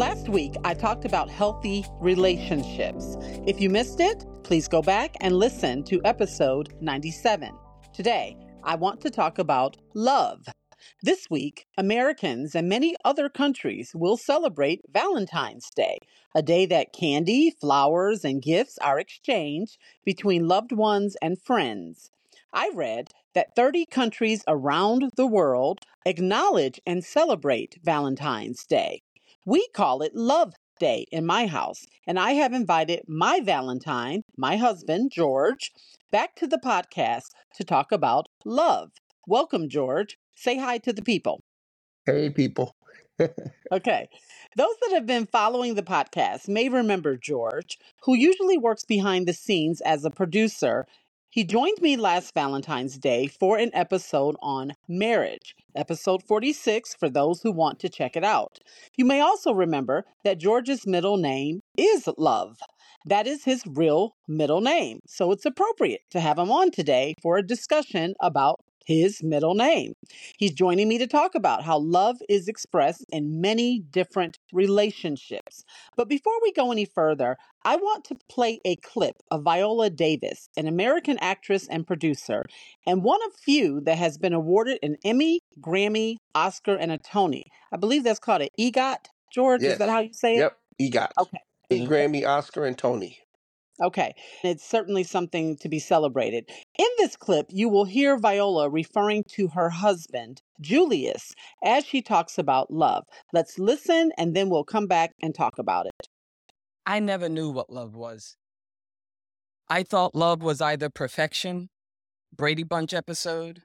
Last week, I talked about healthy relationships. If you missed it, please go back and listen to episode 97. Today, I want to talk about love. This week, Americans and many other countries will celebrate Valentine's Day, a day that candy, flowers, and gifts are exchanged between loved ones and friends. I read that 30 countries around the world acknowledge and celebrate Valentine's Day. We call it Love Day in my house, and I have invited my Valentine, my husband, George, back to the podcast to talk about love. Welcome, George. Say hi to the people. Hey, people. okay. Those that have been following the podcast may remember George, who usually works behind the scenes as a producer. He joined me last Valentine's Day for an episode on marriage, episode 46, for those who want to check it out. You may also remember that George's middle name is Love. That is his real middle name. So it's appropriate to have him on today for a discussion about his middle name. He's joining me to talk about how love is expressed in many different relationships. But before we go any further, I want to play a clip of Viola Davis, an American actress and producer, and one of few that has been awarded an Emmy, Grammy, Oscar, and a Tony. I believe that's called an EGOT. George, Yes. is that how you say it? Yep, EGOT. Okay. A Grammy, Oscar, and Tony. Okay. It's certainly something to be celebrated. In this clip, you will hear Viola referring to her husband, Julius, as she talks about love. Let's listen and then we'll come back and talk about it. I never knew what love was. I thought love was either perfection, Brady Bunch episode,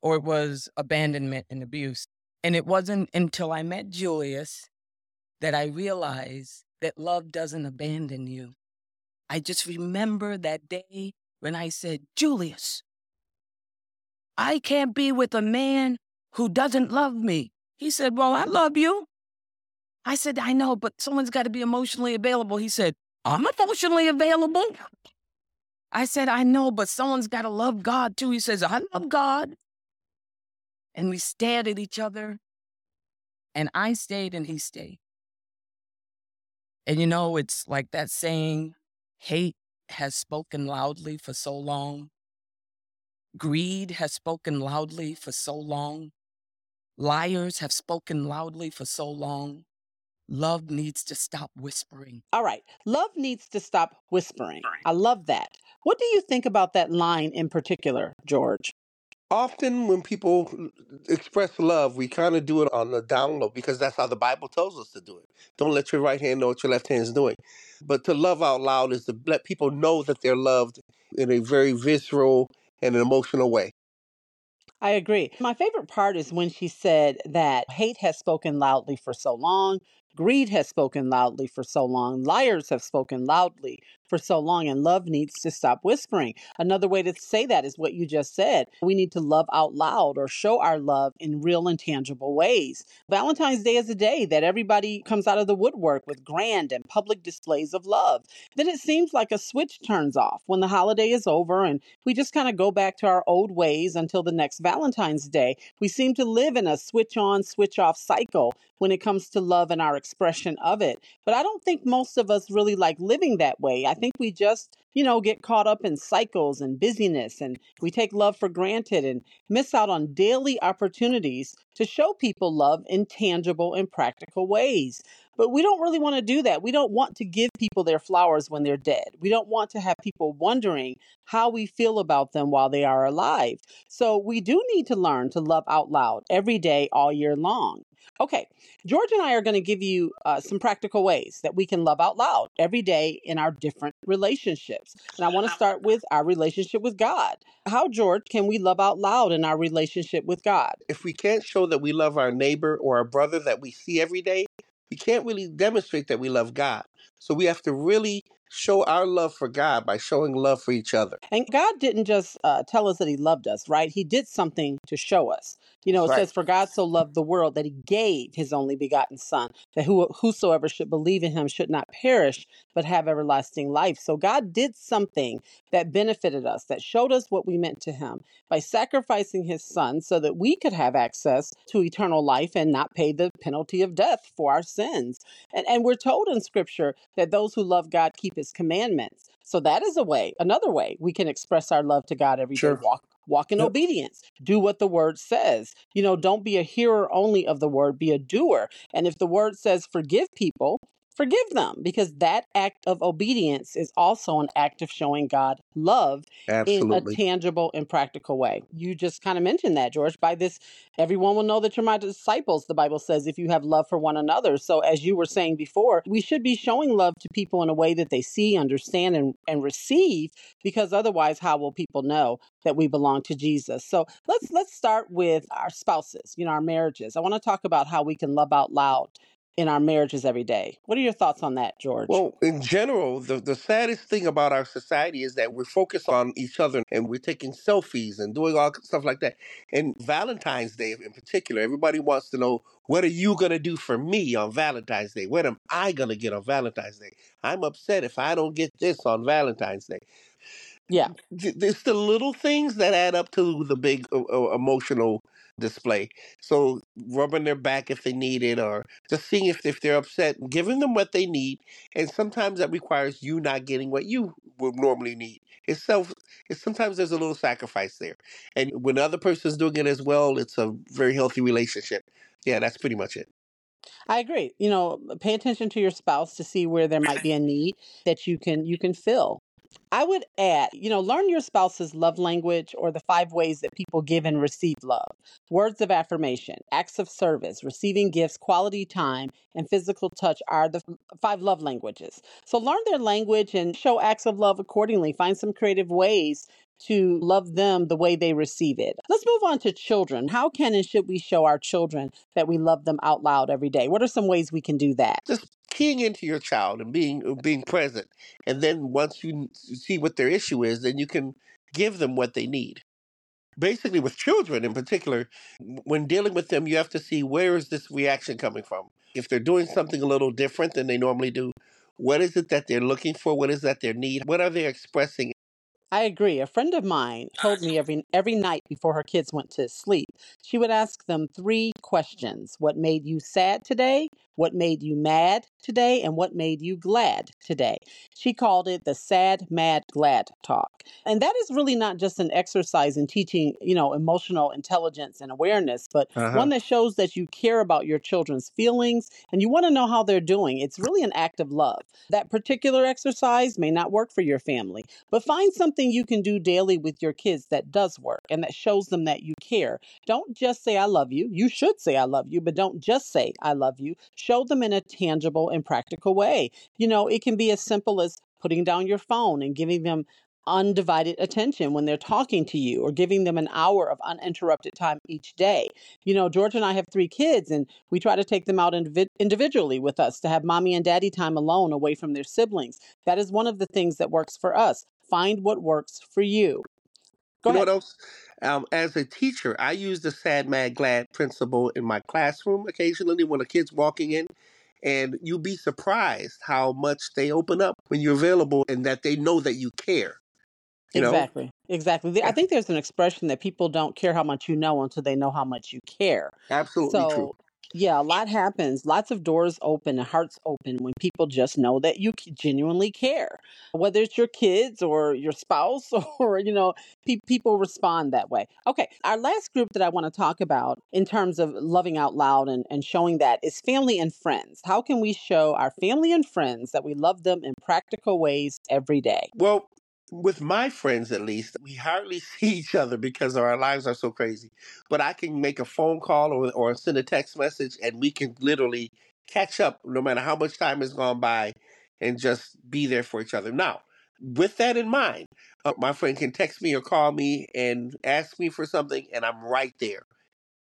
or it was abandonment and abuse. And it wasn't until I met Julius that I realized that love doesn't abandon you. I just remember that day when I said, Julius, I can't be with a man who doesn't love me. He said, Well, I love you. I said, I know, but someone's got to be emotionally available. He said, I'm emotionally available. I said, I know, but someone's got to love God too. He says, I love God. And we stared at each other, and I stayed and he stayed. And you know, it's like that saying, hate has spoken loudly for so long, greed has spoken loudly for so long, liars have spoken loudly for so long. Love needs to stop whispering. All right. Love needs to stop whispering. I love that. What do you think about that line in particular, George? Often, when people express love, we kind of do it on the down low because that's how the Bible tells us to do it. Don't let your right hand know what your left hand is doing. But to love out loud is to let people know that they're loved in a very visceral and an emotional way. I agree. My favorite part is when she said that hate has spoken loudly for so long, greed has spoken loudly for so long, liars have spoken loudly for so long, and love needs to stop whispering. Another way to say that is what you just said. We need to love out loud or show our love in real and tangible ways. Valentine's Day is a day that everybody comes out of the woodwork with grand and public displays of love. Then it seems like a switch turns off when the holiday is over and we just kind of go back to our old ways until the next Valentine's Day. We seem to live in a switch on, switch off cycle when it comes to love and our expression of it. But I don't think most of us really like living that way. I think we just, you know, get caught up in cycles and busyness and we take love for granted and miss out on daily opportunities to show people love in tangible and practical ways. But we don't really want to do that. We don't want to give people their flowers when they're dead. We don't want to have people wondering how we feel about them while they are alive. So we do need to learn to love out loud every day, all year long. Okay, George and I are going to give you uh, some practical ways that we can love out loud every day in our different relationships. And I want to start with our relationship with God. How, George, can we love out loud in our relationship with God? If we can't show that we love our neighbor or our brother that we see every day, we can't really demonstrate that we love God. So we have to really show our love for God by showing love for each other. And God didn't just uh, tell us that He loved us, right? He did something to show us. You know, it right. says, For God so loved the world that He gave His only begotten Son, that who, whosoever should believe in Him should not perish, but have everlasting life. So God did something that benefited us, that showed us what we meant to Him by sacrificing His Son so that we could have access to eternal life and not pay the penalty of death for our sins. And, and we're told in Scripture that those who love God keep His commandments. So that is a way, another way we can express our love to God every day. Sure. Walk walk in Yep. obedience. Do what the word says. You know, don't be a hearer only of the word, be a doer. And if the word says forgive people, forgive them because that act of obedience is also an act of showing God love in a Absolutely. tangible and practical way. You just kind of mentioned that, George. By this, everyone will know that you're my disciples, the Bible says, if you have love for one another. So, as you were saying before, we should be showing love to people in a way that they see, understand, and, and receive, because otherwise, how will people know that we belong to Jesus? So, let's let's start with our spouses, you know, our marriages. I want to talk about how we can love out loud in our marriages every day. What are your thoughts on that, George? Well, in general, the, the saddest thing about our society is that we're focused on each other and we're taking selfies and doing all stuff like that. And Valentine's Day in particular, everybody wants to know what are you going to do for me on Valentine's Day? What am I going to get on Valentine's Day? I'm upset if I don't get this on Valentine's Day. yeah. It's the little things that add up to the big uh, uh, emotional display. So rubbing their back if they need it, or just seeing if, if they're upset, giving them what they need, and sometimes that requires you not getting what you would normally need. It's self. It's sometimes there's a little sacrifice there, and when the other person's doing it as well, it's a very healthy relationship. Yeah, that's pretty much it. I agree. You know, pay attention to your spouse to see where there might be a need that you can you can fill. I would add, you know, learn your spouse's love language or the five ways that people give and receive love. Words of affirmation, acts of service, receiving gifts, quality time, and physical touch are the five love languages. So learn their language and show acts of love accordingly. Find some creative ways to love them the way they receive it. Let's move on to children. How can and should we show our children that we love them out loud every day? What are some ways we can do that? Just keying into your child and being uh, being present, and then once you see what their issue is, then you can give them what they need. basically with children in particular when dealing with them you have to see where is this reaction coming from. If they're doing something a little different than they normally do what is it that they're looking for? What is that their need? What are they expressing I agree. A friend of mine told me every every night before her kids went to sleep, she would ask them three questions. What made you sad today? What made you mad today? And what made you glad today? She called it the sad, mad, glad talk. And that is really not just an exercise in teaching, you know, emotional intelligence and awareness, but uh-huh. one that shows that you care about your children's feelings and you want to know how they're doing. It's really an act of love. That particular exercise may not work for your family, but find something you can do daily with your kids that does work and that shows them that you care. Don't just say, I love you. You should say, I love you, but don't just say, I love you. Show them in a tangible and practical way. You know, it can be as simple as putting down your phone and giving them undivided attention when they're talking to you or giving them an hour of uninterrupted time each day. You know, George and I have three kids and we try to take them out individ- individually with us to have mommy and daddy time alone away from their siblings. That is one of the things that works for us. Find what works for you. Go you know what else um, as a teacher i use the sad mad glad principle in my classroom occasionally when a kid's walking in and you'll be surprised how much they open up when you're available and that they know that you care you know Exactly. Exactly. I think there's an expression that people don't care how much you know until they know how much you care. absolutely true So, yeah, a lot happens. Lots of doors open and hearts open when people just know that you genuinely care. Whether it's your kids or your spouse or, you know, pe- people respond that way. Okay, our last group that I want to talk about in terms of loving out loud and, and showing that is family and friends. How can we show our family and friends that we love them in practical ways every day? Well, with my friends at least, we hardly see each other because our lives are so crazy. But I can make a phone call or, or send a text message and we can literally catch up no matter how much time has gone by and just be there for each other. Now, with that in mind, uh, my friend can text me or call me and ask me for something and I'm right there.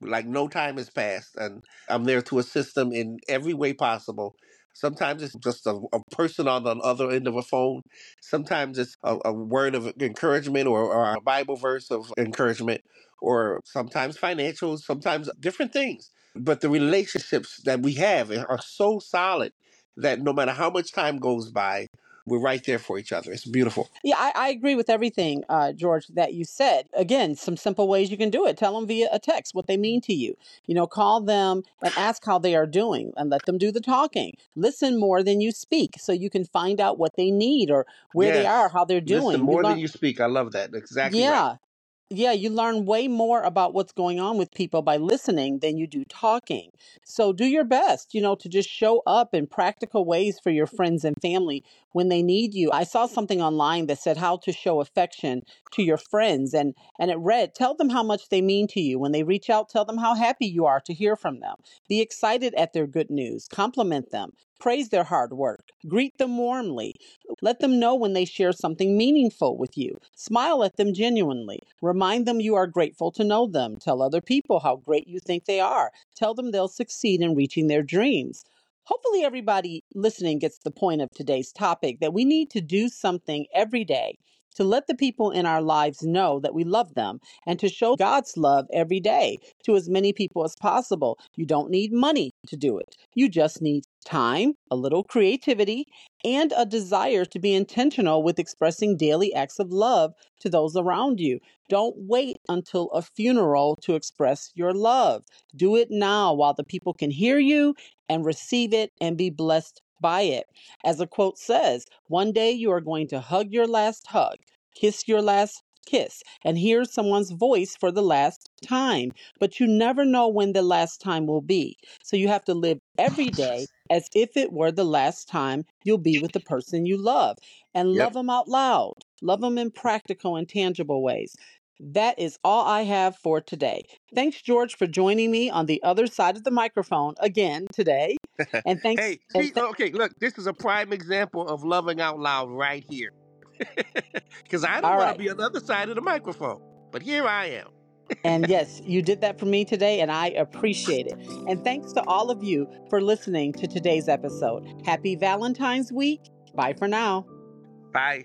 like no time has passed, and I'm there to assist them in every way possible. Sometimes it's just a, a person on the other end of a phone. Sometimes it's a, a word of encouragement or, or a Bible verse of encouragement, or sometimes financials, sometimes different things. But the relationships that we have are so solid that no matter how much time goes by, we're right there for each other. It's beautiful. Yeah, I, I agree with everything, uh, George, that you said. Again, some simple ways you can do it. Tell them via a text what they mean to you. You know, call them and ask how they are doing and let them do the talking. Listen more than you speak so you can find out what they need or where they are, how they're doing. Listen more learn, than you speak. I love that. Exactly right. Yeah. You learn way more about what's going on with people by listening than you do talking. So do your best, you know, to just show up in practical ways for your friends and family when they need you. I saw something online that said how to show affection to your friends and and it read, tell them how much they mean to you. When they reach out, tell them how happy you are to hear from them. Be excited at their good news. Compliment them. Praise their hard work. Greet them warmly. Let them know when they share something meaningful with you. Smile at them genuinely. Remind them you are grateful to know them. Tell other people how great you think they are. Tell them they'll succeed in reaching their dreams. Hopefully, everybody listening gets the point of today's topic that we need to do something every day to let the people in our lives know that we love them and to show God's love every day to as many people as possible. You don't need money to do it, you just need time, a little creativity, and a desire to be intentional with expressing daily acts of love to those around you. Don't wait until a funeral to express your love. Do it now while the people can hear you and receive it and be blessed by it. As a quote says, one day you are going to hug your last hug, kiss your last kiss, and hear someone's voice for the last time. But you never know when the last time will be. So you have to live every day as if it were the last time you'll be with the person you love and Yep. love them out loud. Love them in practical and tangible ways. That is all I have for today. Thanks, George, for joining me on the other side of the microphone again today. And thanks. Hey, and see, th- okay, look, this is a prime example of loving out loud right here. Because I don't want right. to be on the other side of the microphone, but here I am. And yes, you did that for me today, and I appreciate it. And thanks to all of you for listening to today's episode. Happy Valentine's Week. Bye for now. Bye.